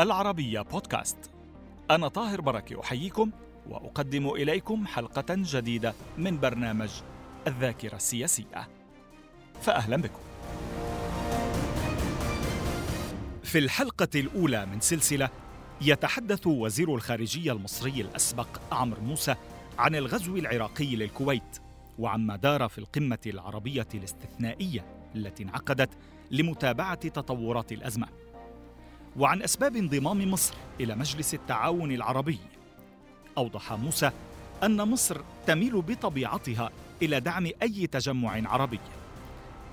العربية بودكاست. أنا طاهر بركة أحييكم وأقدم إليكم حلقة جديدة من برنامج الذاكرة السياسية. فأهلا بكم. في الحلقة الأولى من سلسلة يتحدث وزير الخارجية المصري الأسبق عمرو موسى عن الغزو العراقي للكويت وعما دار في القمة العربية الاستثنائية التي انعقدت لمتابعة تطورات الأزمة. وعن أسباب انضمام مصر إلى مجلس التعاون العربي. أوضح موسى أن مصر تميل بطبيعتها إلى دعم أي تجمع عربي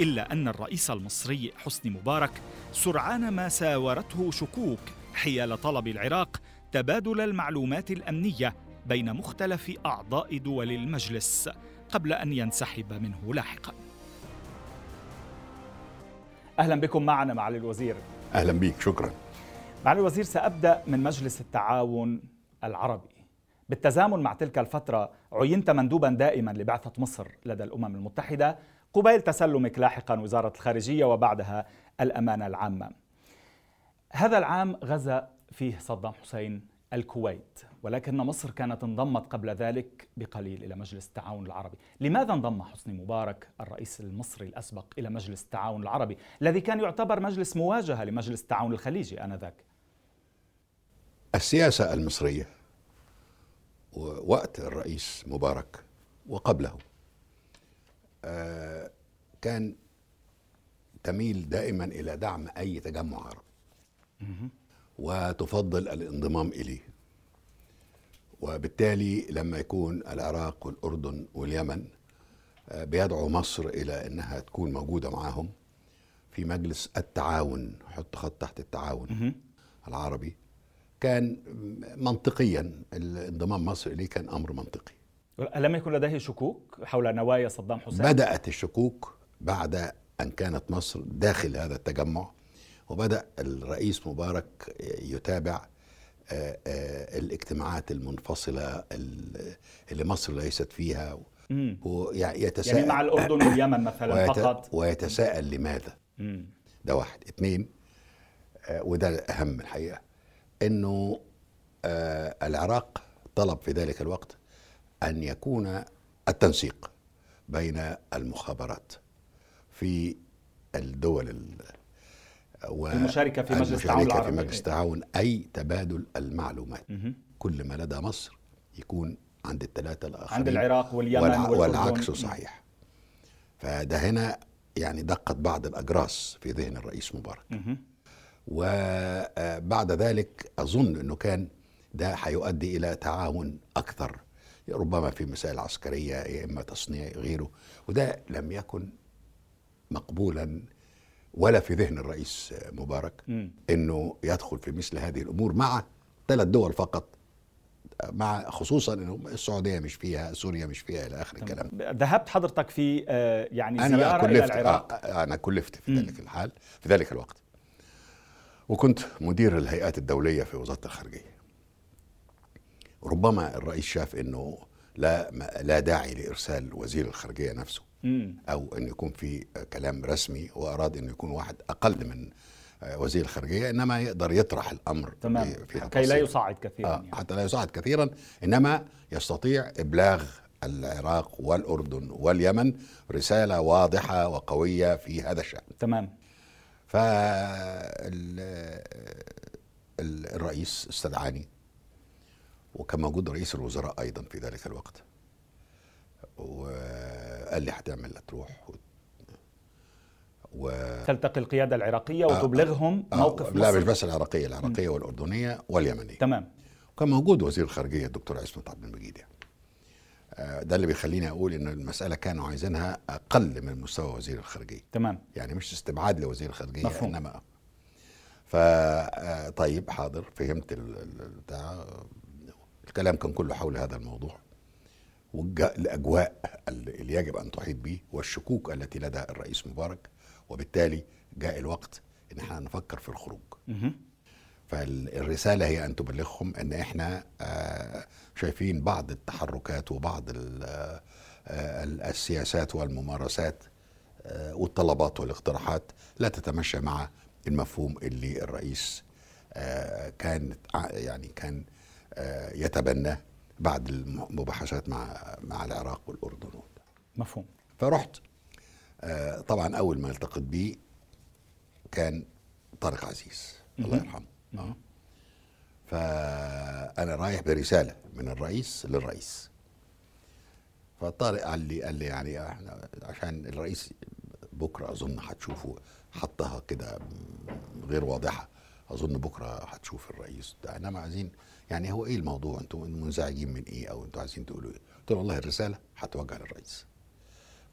إلا أن الرئيس المصري حسني مبارك سرعان ما ساورته شكوك حيال طلب العراق تبادل المعلومات الأمنية بين مختلف أعضاء دول المجلس قبل أن ينسحب منه لاحقا. أهلا بكم معنا معالي الوزير. أهلا بك شكرا. معالي الوزير سأبدأ من مجلس التعاون العربي. بالتزامن مع تلك الفترة عينت مندوبا دائما لبعثة مصر لدى الأمم المتحدة قبيل تسلمك لاحقا وزارة الخارجية وبعدها الأمانة العامة. هذا العام غزا فيه صدام حسين الكويت ولكن مصر كانت انضمت قبل ذلك بقليل إلى مجلس التعاون العربي. لماذا انضم حسني مبارك الرئيس المصري الأسبق إلى مجلس التعاون العربي الذي كان يعتبر مجلس مواجهة لمجلس التعاون الخليجي آنذاك؟ السياسة المصرية ووقت الرئيس مبارك وقبله. آه، كان تميل دائما إلى دعم أي تجمع عربي. وتفضل الانضمام إليه. وبالتالي لما يكون العراق والأردن واليمن آه، بيدعو مصر إلى أنها تكون موجودة معهم في مجلس التعاون حط خط تحت التعاون العربي. كان منطقيا انضمام مصر إليه كان أمر منطقي. لم يكن لديه شكوك حول نوايا صدام حسين؟ بدأت الشكوك بعد أن كانت مصر داخل هذا التجمع وبدأ الرئيس مبارك يتابع آه، آه، الاجتماعات المنفصلة اللي مصر ليست فيها ويتساءل يعني مع الأردن واليمن مثلا ويت... فقط؟ ويتساءل لماذا. ده واحد. اثنين آه، وده الأهم الحقيقة. أنه العراق طلب في ذلك الوقت أن يكون التنسيق بين المخابرات في الدول المشاركة في مجلس التعاون العربي في مجلس التعاون أي تبادل المعلومات. كل ما لدى مصر يكون عند الثلاثة الآخرين عند العراق واليمن والع... والعكس صحيح. فده هنا يعني دقت بعض الأجراس في ذهن الرئيس مبارك. وبعد ذلك أظن أنه كان ده هيؤدي إلى تعاون أكثر ربما في مسائل عسكرية يا إما تصنيع غيره وده لم يكن مقبولا ولا في ذهن الرئيس مبارك م. أنه يدخل في مثل هذه الأمور مع ثلاث دول فقط مع خصوصا إنه السعودية مش فيها سوريا مش فيها إلى آخر الكلام ذهبت حضرتك في آه، يعني أنا زيارة إلى العراق آه، أنا كلفت في. ذلك الحال في ذلك الوقت وكنت مدير الهيئات الدولية في وزارة الخارجية. ربما الرئيس شاف إنه لا لا داعي لإرسال وزير الخارجية نفسه أو إن يكون في كلام رسمي وأراد انه يكون واحد أقل من وزير الخارجية إنما يقدر يطرح الأمر تمام. كي لا يصعد كثيرا آه يعني. حتى لا يصعد كثيرا إنما يستطيع إبلاغ العراق والأردن واليمن رسالة واضحة وقوية في هذا الشأن. تمام. فالرئيس استدعاني وكان موجود رئيس الوزراء أيضا في ذلك الوقت وقال لي هتعمل تروح و... تلتقي القيادة العراقية آه، وتبلغهم آه موقف لا مصر. مش بس العراقية العراقية م. والأردنية واليمنية تمام وكان موجود وزير الخارجية الدكتور عصمت عبد المجيد يعني آه ده اللي بيخليني أقول إن المسألة كانوا عايزينها أقل من مستوى وزير الخارجية. تمام. يعني مش استبعاد لوزير الخارجية مفهوم. إنما. آه طيب حاضر فهمت البتاع الكلام كان كله حول هذا الموضوع. والاجواء اللي يجب أن تحيط به والشكوك التي لدى الرئيس مبارك. وبالتالي جاء الوقت إن إحنا نفكر في الخروج. فالرسالة هي أن تبلغهم أن إحنا آه، شايفين بعض التحركات وبعض آه، السياسات والممارسات آه، والطلبات والاقتراحات لا تتمشى مع المفهوم اللي الرئيس ع- يعني كان يتبناه بعد المباحثات مع مع العراق والأردن. مفهوم. فرحت طبعا أول ما التقيت بيه كان طارق عزيز الله يرحمه. آه. فأنا رايح برسالة من الرئيس للرئيس. فطارق قال لي قال لي يعني إحنا عشان الرئيس بكرة أظن هتشوفه حطها كده غير واضحة. أظن بكرة هتشوف الرئيس ده. إنما عايزين يعني هو إيه الموضوع؟ أنتوا منزعجين من إيه؟ أو أنتوا عايزين تقولوا إيه؟ قلت له والله الرسالة هتوجه للرئيس.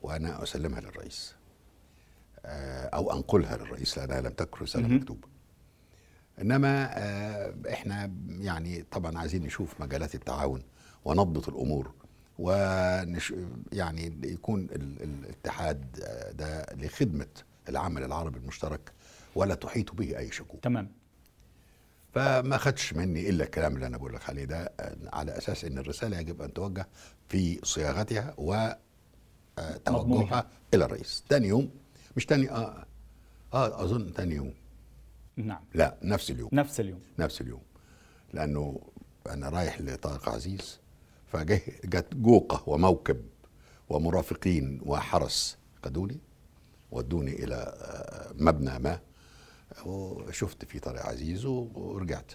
وأنا أسلمها للرئيس. آه، أو أنقلها للرئيس لأنها لم تكن رسالة. مكتوبة. إنما آه، إحنا يعني طبعا عايزين نشوف مجالات التعاون ونضبط الأمور ونش يعني يكون ال- الاتحاد آه، ده لخدمة العمل العربي المشترك ولا تحيط به أي شكوك. تمام. فما خدش مني إلا الكلام اللي أنا بقول لك عليه ده آه، على أساس إن الرسالة يجب أن توجه في صياغتها وتوجهها. إلى الرئيس. تاني يوم مش تاني آه آه أظن تاني يوم. نعم. لا نفس اليوم. نفس اليوم. نفس اليوم. لأنه أنا رايح لطارق عزيز فجه جت جوقة وموكب ومرافقين وحرس خدوني ودوني إلى آه، مبنى ما وشفت في طارق عزيز ورجعت.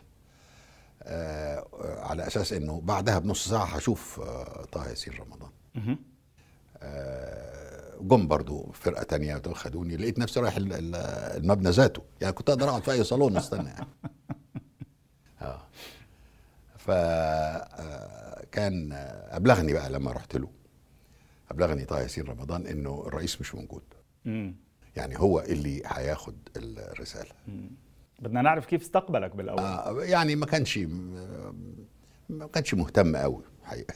آه، على أساس إنه بعدها بنص ساعة هشوف آه، طه ياسين رمضان. جم برضو فرقة تانية خدوني لقيت نفسي رايح ال- ال- المبنى ذاته. يعني كنت أقدر أقعد في أي صالون أستنى يعني. آه. فكان أبلغني بقى لما رحت له. أبلغني طه ياسين رمضان إنه الرئيس مش موجود. يعني هو اللي هياخد الرسالة. بدنا نعرف كيف استقبلك بالأول. آه يعني ما كانش ما كانش مهتم قوي حقيقة.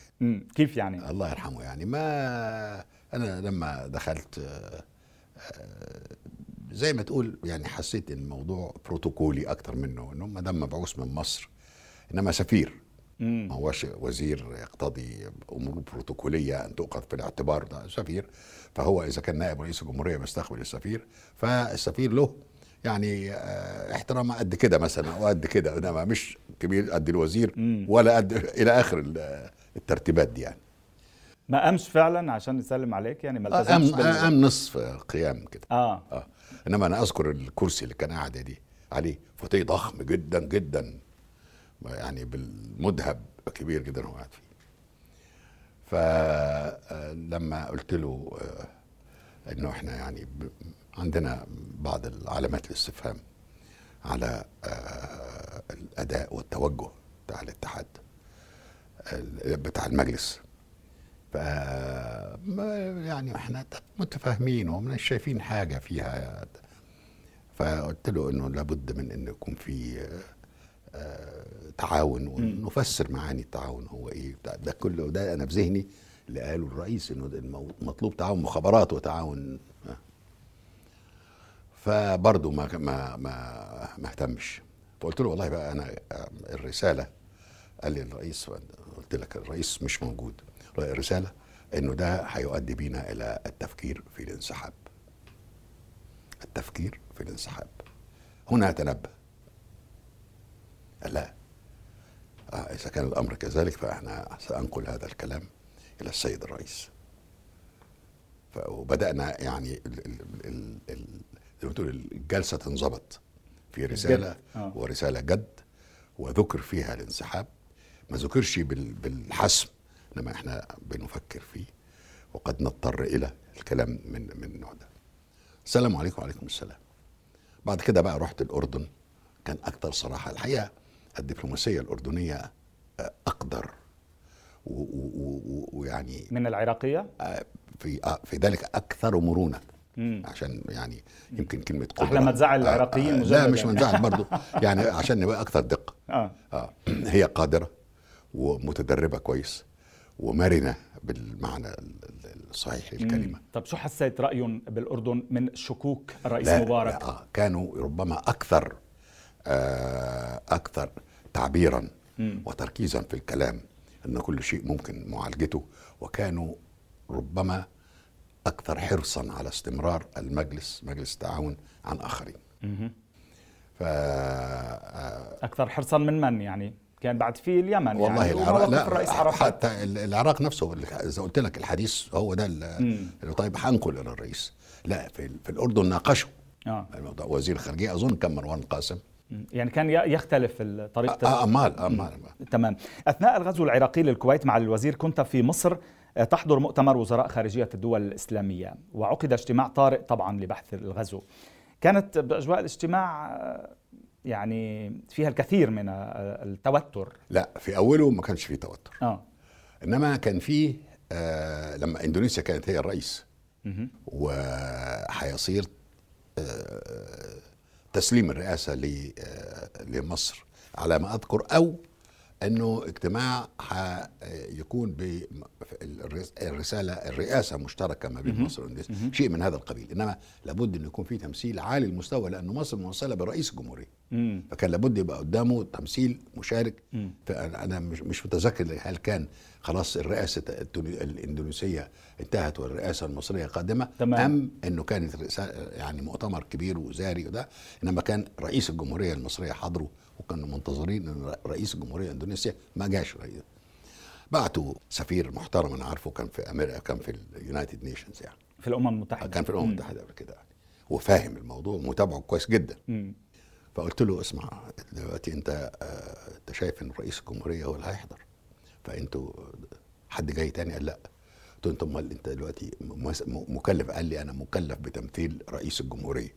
كيف يعني؟ الله يرحمه يعني ما أنا لما دخلت آه، آه، زي ما تقول يعني حسيت إن الموضوع بروتوكولي أكتر منه إنه ما دام مبعوث من مصر إنما سفير. ما هوش وزير يقتضي أمور بروتوكولية أن تؤخذ في الاعتبار ده سفير فهو إذا كان نائب رئيس الجمهورية بيستقبل السفير فالسفير له يعني آه، احترام قد كده مثلا أو قد كده إنما مش كبير قد الوزير. ولا قد إلى آخر ال- الترتيبات دي يعني ما قامش فعلا عشان يسلم عليك يعني ما آه، التزمش قام قام نصف قيام كده. آه. آه. إنما أنا أذكر الكرسي اللي كان قاعد دي عليه فوتيه ضخم جدا جدا. يعني بالمذهب كبير جدا هو قاعد فيه. فلما قلت له آه، إنه إحنا يعني عندنا بعض العلامات الاستفهام على آه، الأداء والتوجه بتاع الاتحاد ال- بتاع المجلس. ف يعني إحنا متفاهمين ومش شايفين حاجة فيها. فقلت له إنه لابد من انه يكون في آه، تعاون ونفسر معاني التعاون هو إيه. بتاع- ده كله ده أنا في ذهني اللي قاله الرئيس إنه ده مطلوب تعاون مخابرات وتعاون. آه. فبرضه ما ما ما ما اهتمش. فقلت له والله بقى أنا آه، الرسالة قال لي الرئيس قلت لك الرئيس مش موجود. الرسالة إنه ده هيؤدي بينا إلى التفكير في الانسحاب. التفكير في الانسحاب. هنا تنبه قال لا. آه إذا كان الأمر كذلك فإحنا سأنقل هذا الكلام إلى السيد الرئيس. وبدأنا يعني زي ما تقول الجلسة تنظبط. في رسالة. آه. ورسالة جد وذكر فيها الانسحاب. ما ذكرش بال- بالحسم. إنما إحنا بنفكر فيه وقد نضطر إلى الكلام من من النوع ده. السلام عليكم وعليكم السلام. بعد كده بقى رحت الأردن. كان أكتر صراحة الحقيقة الدبلوماسية الأردنية آه، أقدر. و- و- و- ويعني من العراقية؟ آه، في آه، في ذلك أكثر مرونة. مم. عشان يعني يمكن كلمة قدرة. ما تزعل آه، العراقيين آه، لا مش يعني. ما نزعل برضه يعني عشان نبقى أكثر دقة. آه. آه هي قادرة ومتدربة كويس. ومرنة بالمعنى ال- ال- الصحيح للكلمه مم. طب شو حسيت رايهم بالأردن من شكوك الرئيس لا مبارك لا آه كانوا ربما أكثر آه أكثر تعبيرا مم. وتركيزا في الكلام إن كل شيء ممكن معالجته وكانوا ربما أكثر حرصا على استمرار المجلس مجلس التعاون عن آخرين مهم. ف أكثر حرصا من من يعني كان بعد في اليمن والله يعني العراق لا الرئيس عرفات. حتى العراق نفسه إذا قلت لك الحديث هو ده اللي طيب حنقل إلى الرئيس. لا في, في الأردن ناقشوا. آه. الموضوع وزير الخارجية أظن كان مروان القاسم يعني كان يختلف طريقة آه امال امال تمام. أثناء الغزو العراقي للكويت مع الوزير كنت في مصر آه، تحضر مؤتمر وزراء خارجية الدول الإسلامية وعقد اجتماع طارئ طبعا لبحث الغزو. كانت بأجواء الاجتماع آه، يعني فيها الكثير من التوتر. لا في أوله ما كانش فيه توتر. آه. إنما كان فيه آه لما إندونيسيا كانت هي الرئيس وحيصير آه تسليم الرئاسة آه، لمصر على ما أذكر أو أنه اجتماع يكون بالرساله الرئاسة مشتركة ما بين مصر واندونيسيا شيء من هذا القبيل. إنما لابد انه يكون في تمثيل عالي المستوى لأنه مصر موصله برئيس الجمهوريه فكان لابد يبقى قدامه تمثيل مشارك. فانا مش مش متذكر هل كان خلاص الرئاسة الإندونيسية انتهت والرئاسة المصرية قادمة تمام. أم أنه كانت يعني مؤتمر كبير وزاري وده إنما كان رئيس الجمهورية المصرية حضره وكانوا منتظرين إن رئيس الجمهوريه الاندونيسيه ما جاش رئيس بعتوا سفير محترم أنا عارفه كان في أمريكا كان في ال United Nations يعني. في الأمم المتحدة. كان في الأمم المتحدة قبل كده يعني. وفاهم الموضوع ومتابعه كويس جدا. مم. فقلت له اسمع دلوقتي أنت آه أنت شايف إن رئيس الجمهورية هو اللي هيحضر. فأنتوا حد جاي تاني؟ قال لا. قلت له أنت أمال أنت دلوقتي مكلف؟ قال لي أنا مكلف بتمثيل رئيس الجمهورية.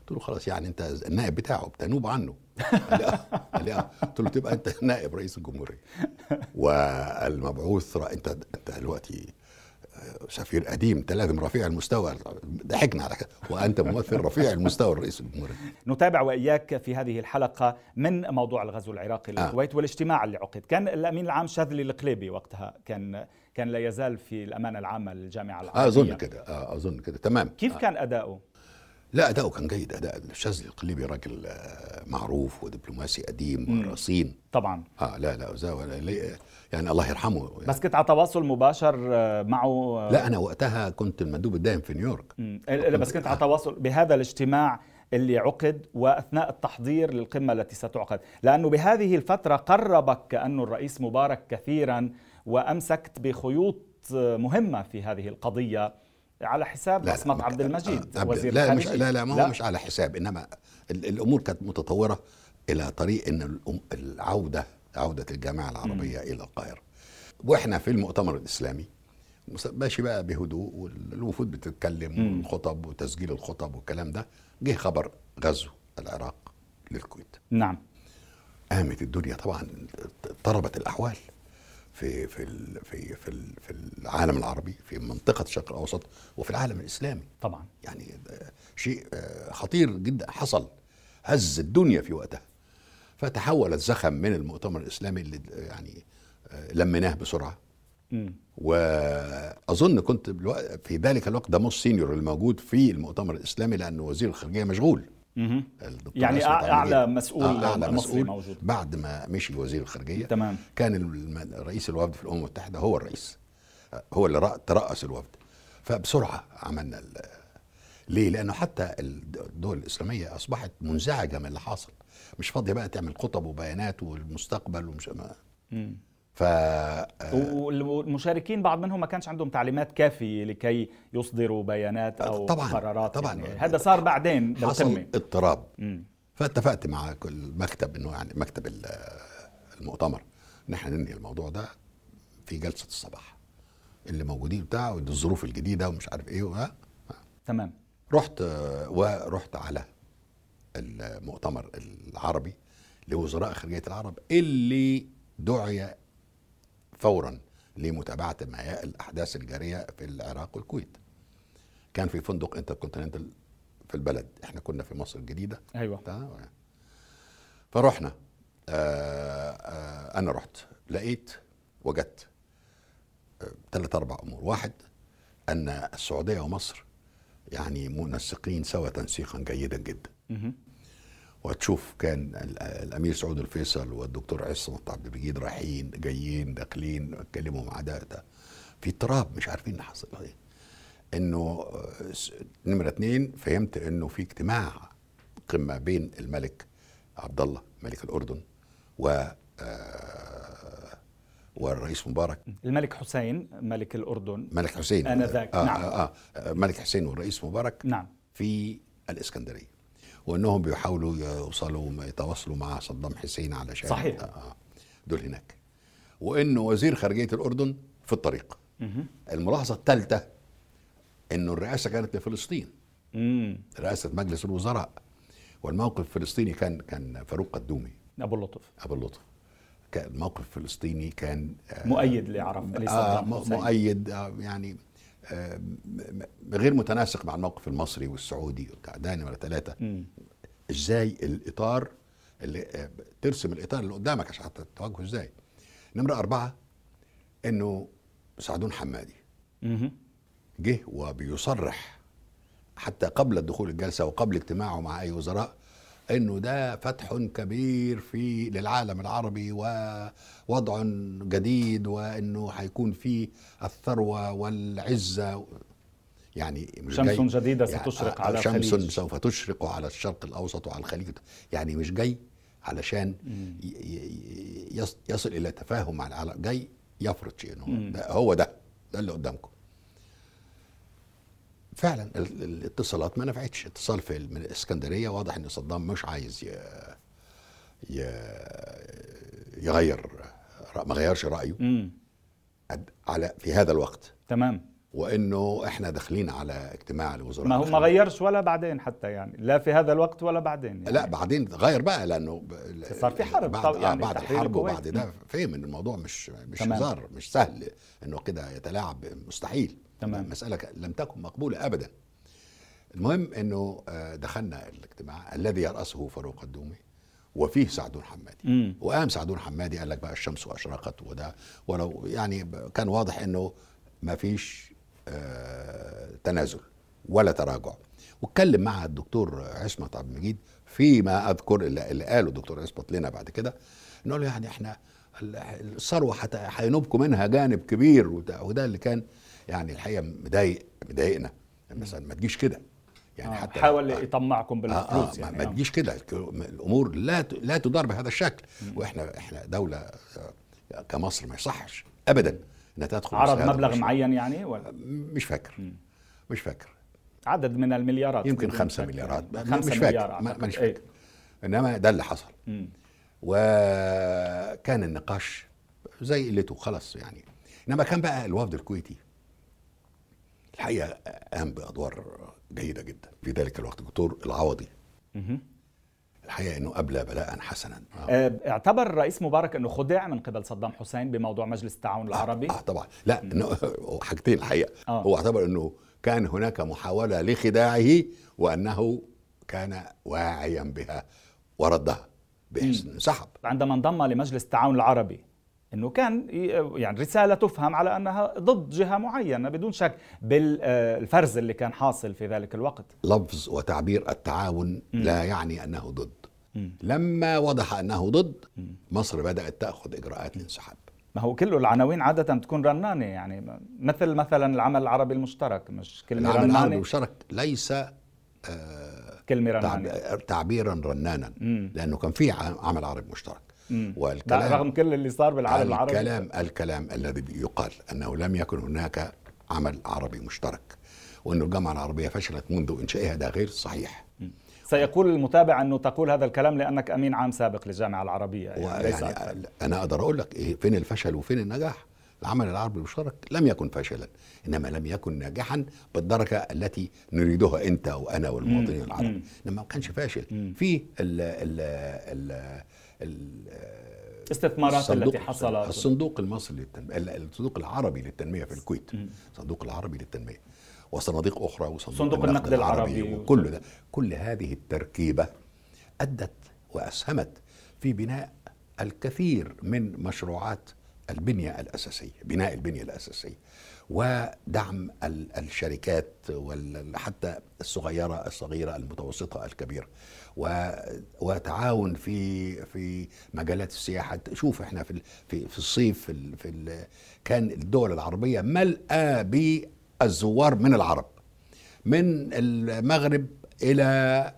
قلت له خلاص يعني أنت النائب بتاعه بتنوب عنه. قال لي آه قال لي آه. قلت له تبقى أنت نائب رئيس الجمهورية. والمبعوث انت أنت دلوقتي آه، سفير قديم أنت لازم رفيع المستوى. ضحكنا على كده. وأنت ممثل رفيع المستوى الرئيس الجمهورية. نتابع وإياك في هذه الحلقة من موضوع الغزو العراقي آه. للكويت آه. والاجتماع اللي عقد. كان الأمين العام شاذلي القليبي وقتها كان كان لا يزال في الأمانة العامة للجامعة العربية. آه اظن كده. آه أظن كده. تمام. كيف آه. كان أداؤه؟ لا أداؤه كان جيد. أداء الشاذلي القليبي راجل آه، معروف ودبلوماسي قديم ورصين. طبعا. آه لا لا يعني الله يرحمه. يعني. بس كنت على تواصل مباشر آه، معه آه، لا أنا وقتها كنت المندوب الدائم في نيويورك. بس كنت على تواصل بهذا الاجتماع اللي عقد وأثناء التحضير للقمة التي ستعقد. لأنه بهذه الفترة قربك كأنه الرئيس مبارك كثيرا وأمسكت بخيوط مهمة في هذه القضية. على حساب عصمت عبد المجيد آه وزير لا مش لا لا ما هو مش على حساب إنما الأمور كانت متطورة إلى طريق إن العودة عودة الجامعة العربية م. إلى القاهرة. وإحنا في المؤتمر الإسلامي ماشي بقى بهدوء والوفود بتتكلم والخطب وتسجيل الخطب والكلام ده. جه خبر غزو العراق للكويت. نعم. قامت الدنيا طبعا اضطربت الأحوال. في في في في في العالم العربي في منطقة الشرق الأوسط وفي العالم الإسلامي. طبعا. يعني شيء آه، خطير جدا. حصل هز الدنيا في وقتها. فتحول الزخم من المؤتمر الإسلامي اللي يعني آه، لمناه بسرعة. وأظن كنت في ذلك الوقت ده موس سينيور الموجود في المؤتمر الإسلامي لأنه وزير الخارجية مشغول. يعني أعلى مسؤول آه أعلى مسؤول موجود. بعد ما مشي وزير الخارجية. تمام. كان رئيس الوفد في الأمم المتحدة هو الرئيس. هو اللي ترأس الوفد. فبسرعة عملنا ليه؟ لأنه حتى الدول الإسلامية أصبحت منزعجة من اللي حاصل. مش فاضية بقى تعمل خطب وبيانات والمستقبل ومش ما ف والمشاركين بعض منهم ما كانش عندهم تعليمات كافية لكي يصدروا بيانات أو طبعا قرارات طبعا. يعني. هذا صار بعدين حصل اضطراب. فاتفقت مع كل مكتب إنه يعني مكتب المؤتمر إن إحنا ننهي الموضوع ده في جلسة الصباح. اللي موجودين بتاع الظروف الجديدة ومش عارف إيه و... تمام. رحت ورحت على المؤتمر العربي لوزراء خارجية العرب اللي دعي فورا لمتابعة ما الأحداث الجارية في العراق والكويت. كان في فندق انتركونتيننتال في البلد. إحنا كنا في مصر الجديدة. أيوه. فرحنا آآ آآ أنا رحت. لقيت وجدت ثلاث أربع أمور. واحد أن السعودية ومصر يعني منسقين سوا تنسيقا جيدا جدا. وتشوف كان الأمير سعود الفيصل والدكتور عصمت عبد المجيد رايحين جايين داخلين اتكلموا مع ده, ده. في اضطراب مش عارفين حصل. إيه انه نمرة اثنين فهمت إنه في اجتماع قمه بين الملك عبد الله ملك الأردن و آه، والرئيس مبارك. الملك حسين ملك الأردن. ملك حسين. آنذاك، آه نعم. آه آه ملك حسين والرئيس مبارك نعم. في الإسكندرية. وانهم بيحاولوا يوصلوا يتواصلوا مع صدام حسين علشان صحيح. دول هناك. وانه وزير خارجية الأردن في الطريق. الملاحظة الثالثه إنه الرئاسة كانت لفلسطين. رئاسة مجلس الوزراء. والموقف الفلسطيني كان كان فاروق قدومي. أبو اللطف. أبو اللطف. كان الموقف الفلسطيني كان مؤيد لعرف آه مؤيد آه يعني آه م- غير متناسق مع الموقف المصري والسعودي وبتاع ده نمره ثلاثة. إزاي الإطار اللي آه، ترسم الإطار اللي قدامك عشان تواجهه إزاي نمرة أربعة إنه سعدون حمادي. جه وبيصرح حتى قبل الدخول الجلسة وقبل اجتماعه مع أي وزراء إنه ده فتح كبير في للعالم العربي ووضع جديد وإنه هيكون فيه الثروة والعزة. يعني مش شمس جاي جديدة يعني ستشرق آه، على شمس الخليج. سوف تشرق على الشرق الأوسط وعلى الخليج. يعني مش جاي علشان يصل إلى تفاهم مع العالم. جاي يفرض شيء إنه ده هو ده ده اللي قدامكم. فعلا ال- الاتصالات ما نفعتش اتصال في من الإسكندرية واضح إن صدام مش عايز ي... ي... يغير ما غيرش رأيه مم. على في هذا الوقت تمام وإنه إحنا داخلين على اجتماع الوزراء ما هو ما. غيرش ولا بعدين حتى يعني لا في هذا الوقت ولا بعدين يعني. لا بعدين غير بقى لأنه صار في حرب بعد, يعني بعد الحرب. وبعد ده فهم إن الموضوع مش مش. هزار مش سهل إنه كده يتلاعب مستحيل تمام. مساله ك- لم تكن مقبولة ابدا المهم إنه آه، دخلنا الاجتماع الذي يرأسه فاروق الدومي وفيه سعدون حمادي مم. وقام سعدون حمادي قال لك بقى الشمس اشرقت وده ولو يعني كان واضح إنه ما فيش آه، تنازل ولا تراجع واتكلم مع الدكتور عصمت عبد المجيد فيما أذكر اللي, قاله الدكتور عصمت لنا بعد كده إنه له يعني إحنا ال- الثروة هينوبكم منها جانب كبير وده, وده اللي كان يعني الحقيقة مضايق مضايقنا. مثلا ما تجيش كده. يعني آه. حتى حاول آه. يطمعكم آه بالفلوس آه يعني ما, آه. تجيش كده. الأمور لا لا تدار بهذا الشكل. وإحنا إحنا دولة آه، كمصر ما يصحش. ابدا. إنها تدخل عرض مبلغ. معين يعني ولا؟ مش فاكر. مش فاكر. عدد من المليارات. يمكن خمسة مليارات. يعني. مش خمسة فاكر. مليار ما-. مانيش إيه. فاكر. إنما ده اللي حصل. مم. وكان النقاش زي قلته خلاص يعني. إنما كان بقى الوفد الكويتي. الحقيقة قام بأدوار جيدة جدا. في ذلك الوقت الدكتور العوضي. الحقيقة إنه أبلى بلاء حسنا. آه. آه، اعتبر الرئيس مبارك إنه خدع من قبل صدام حسين بموضوع مجلس التعاون العربي. آه طبعا. لا حاجتين الحقيقة. آه. هو اعتبر إنه كان هناك محاولة لخداعه وأنه كان واعيا بها وردها إنه سحب. عندما انضم لمجلس التعاون العربي إنه كان يعني رسالة تفهم على أنها ضد جهة معينة بدون شك بالفرز اللي كان حاصل في ذلك الوقت. لفظ وتعبير التعاون لا يعني أنه ضد. لما وضح أنه ضد مصر بدأت تأخذ إجراءات الانسحاب ما هو كله العناوين عادة تكون رنانة يعني مثل مثلا العمل العربي المشترك مش كلمة العمل العربي رنانة. المشترك ليس آه، كلمة رنانة. تعب- تعبيرا رنانا مم. لأنه كان في عمل عربي مشترك. والكلام رغم كل اللي صار بالعالم العربي. الكلام الكلام الذي يقال أنه لم يكن هناك عمل عربي مشترك وأن الجامعة العربية فشلت منذ إنشائها ده غير صحيح. سيقول المتابع أنه تقول هذا الكلام لأنك أمين عام سابق للجامعة العربية يعني ليس. ويعني أنا أقدر أقول لك إيه فين الفشل وفين النجاح؟ العمل العربي المشترك لم يكن فاشلا إنما لم يكن ناجحا بالدرجة التي نريدها أنت وأنا والمواطنين العرب. إنما ما كانش فاشل. في ال ال ال ال استثمارات الصندوق- التي حصلت. الصندوق المصري للتنمية الصندوق العربي للتنمية في الكويت. الصندوق العربي للتنمية. وصناديق أخرى وصندوق صندوق النقد العربي. وكل ده. كل هذه التركيبة أدت وأسهمت في بناء الكثير من مشروعات البنية الأساسية بناء البنية الأساسية. ودعم ال- الشركات وحتى الصغيرة الصغيرة المتوسطة الكبيرة. و- وتعاون في في مجالات السياحة. شوف إحنا في في في الصيف في في كان الدول العربية ملأى بالزوار من العرب. من المغرب آه،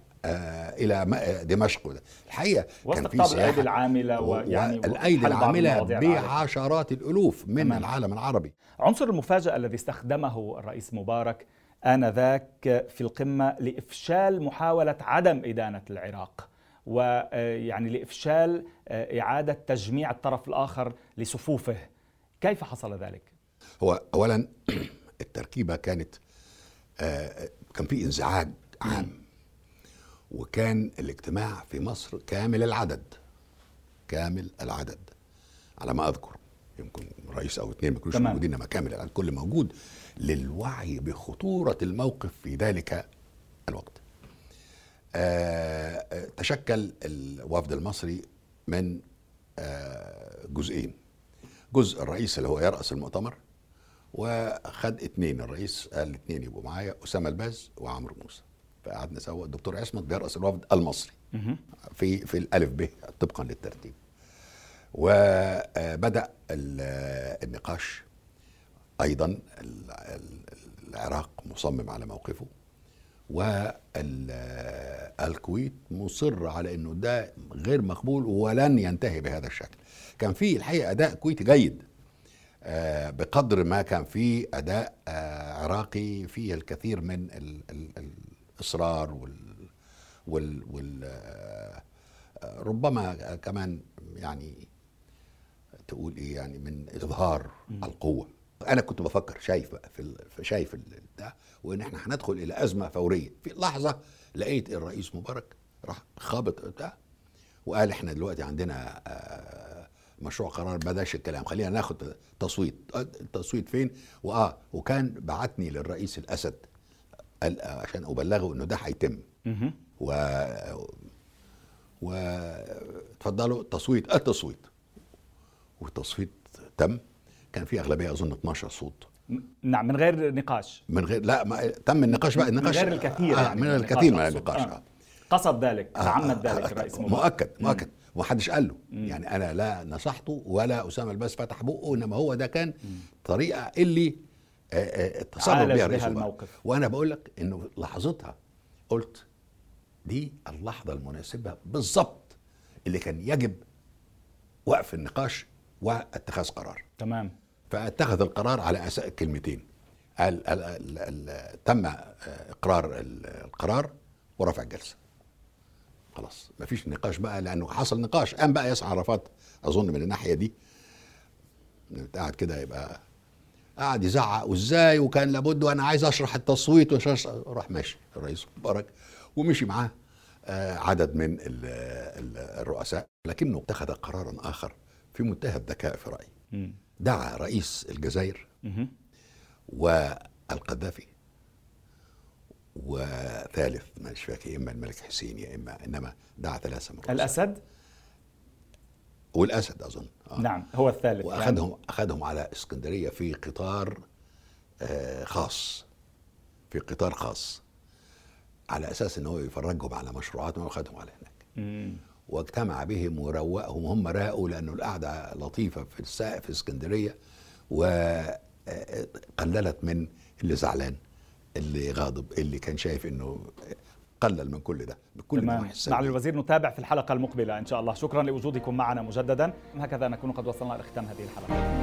إلى دمشق. الحقيقة كان في الأيدي العاملة ويعني الأيدي العاملة بعشرات الألوف من تمام. العالم العربي. عنصر المفاجأة الذي استخدمه الرئيس مبارك آنذاك في القمة لإفشال محاولة عدم إدانة العراق ويعني لإفشال إعادة تجميع الطرف الآخر لصفوفه. كيف حصل ذلك؟ هو أولا التركيبة كانت آه، كان في إنزعاج عام. وكان الاجتماع في مصر كامل العدد كامل العدد على ما أذكر يمكن رئيس أو اثنين ما يكونوش موجودين إنما كامل العدد كل موجود للوعي بخطورة الموقف في ذلك الوقت. آه, آه، تشكل الوفد المصري من آه جزئين. جزء الرئيس اللي هو يرأس المؤتمر وخد اثنين الرئيس قال الاثنين يبقوا معايا أسامة الباز وعمرو موسى فقعدنا سوا. الدكتور عصمت بيرأس الوفد المصري. في في الألف ب طبقا للترتيب. وبدأ النقاش أيضا العراق مصمم على موقفه. والكويت مصر على إنه ده غير مقبول ولن ينتهي بهذا الشكل. كان في الحقيقة أداء كويتي جيد آه، بقدر ما كان في أداء آه، عراقي فيه الكثير من الاصرار وال وال, وال آه، ربما كمان يعني تقول إيه يعني من إظهار القوة. أنا كنت بفكر شايف بقى في شايف ده وإن إحنا هندخل إلى أزمة فورية. في لحظة لقيت الرئيس مبارك راح خابط بتاع وقال إحنا دلوقتي عندنا مشروع قرار بلاش الكلام. خلينا ناخد تصويت. التصويت فين؟ وآه وكان بعتني للرئيس الأسد. عشان أبلغه إنه ده هيتم. و و اتفضلوا تصويت التصويت والتصويت تم. كان في أغلبية أظن 12 صوت. نعم من غير نقاش. من غير لا ما تم النقاش بقى. النقاش من غير الكثير آه يعني من الكثير من النقاش آه. قصد ذلك تعمد آه ذلك الرئيس مؤكد مؤكد. ما حدش قال له. مم. يعني أنا لا نصحته ولا أسامة الباس فتح بقه إنما هو ده كان طريقة اللي آه، آه، تصرف بها الرئيس الموقف. وأنا بقول لك إنه لحظتها قلت دي اللحظة المناسبة بالظبط اللي كان يجب وقف النقاش واتخاذ قرار. تمام. فاتخذ القرار على أساس كلمتين. ال ال ال تم إقرار القرار ورفع الجلسة. خلاص مفيش نقاش بقى لأنه حصل نقاش. قام بقى ياسر عرفات أظن من الناحية دي. قاعد كده يبقى قعد يزعق وإزاي؟ وكان لابد وأنا عايز أشرح التصويت وش راح ماشي الرئيس مبارك. ومشي معاه آه، عدد من الرؤساء لكنه اتخذ قرارا آخر في منتهى الذكاء في رأيي. دعا رئيس الجزائر والقذافي وثالث مش فاكر يا إما الملك حسين يا إما إنما دعا ثلاثة مرات الأسد؟ والأسد أظن آه. نعم هو الثالث واخذهم يعني. أخذهم على إسكندرية في قطار آه خاص في قطار خاص على أساس إن هو يفرجهم على مشروعاتهم واخذهم على هناك مم. واجتمع بهم وروقهم وهم راقوا لأنه القعدة لطيفة في السائق في إسكندرية وقللت آه، من اللي زعلان اللي غاضب اللي كان شايف إنه قلل من كل ده بكل تمام. مع الوزير نتابع في الحلقة المقبلة إن شاء الله. شكرا لوجودكم معنا مجددا. هكذا نكون قد وصلنا إلى ختام هذه الحلقة.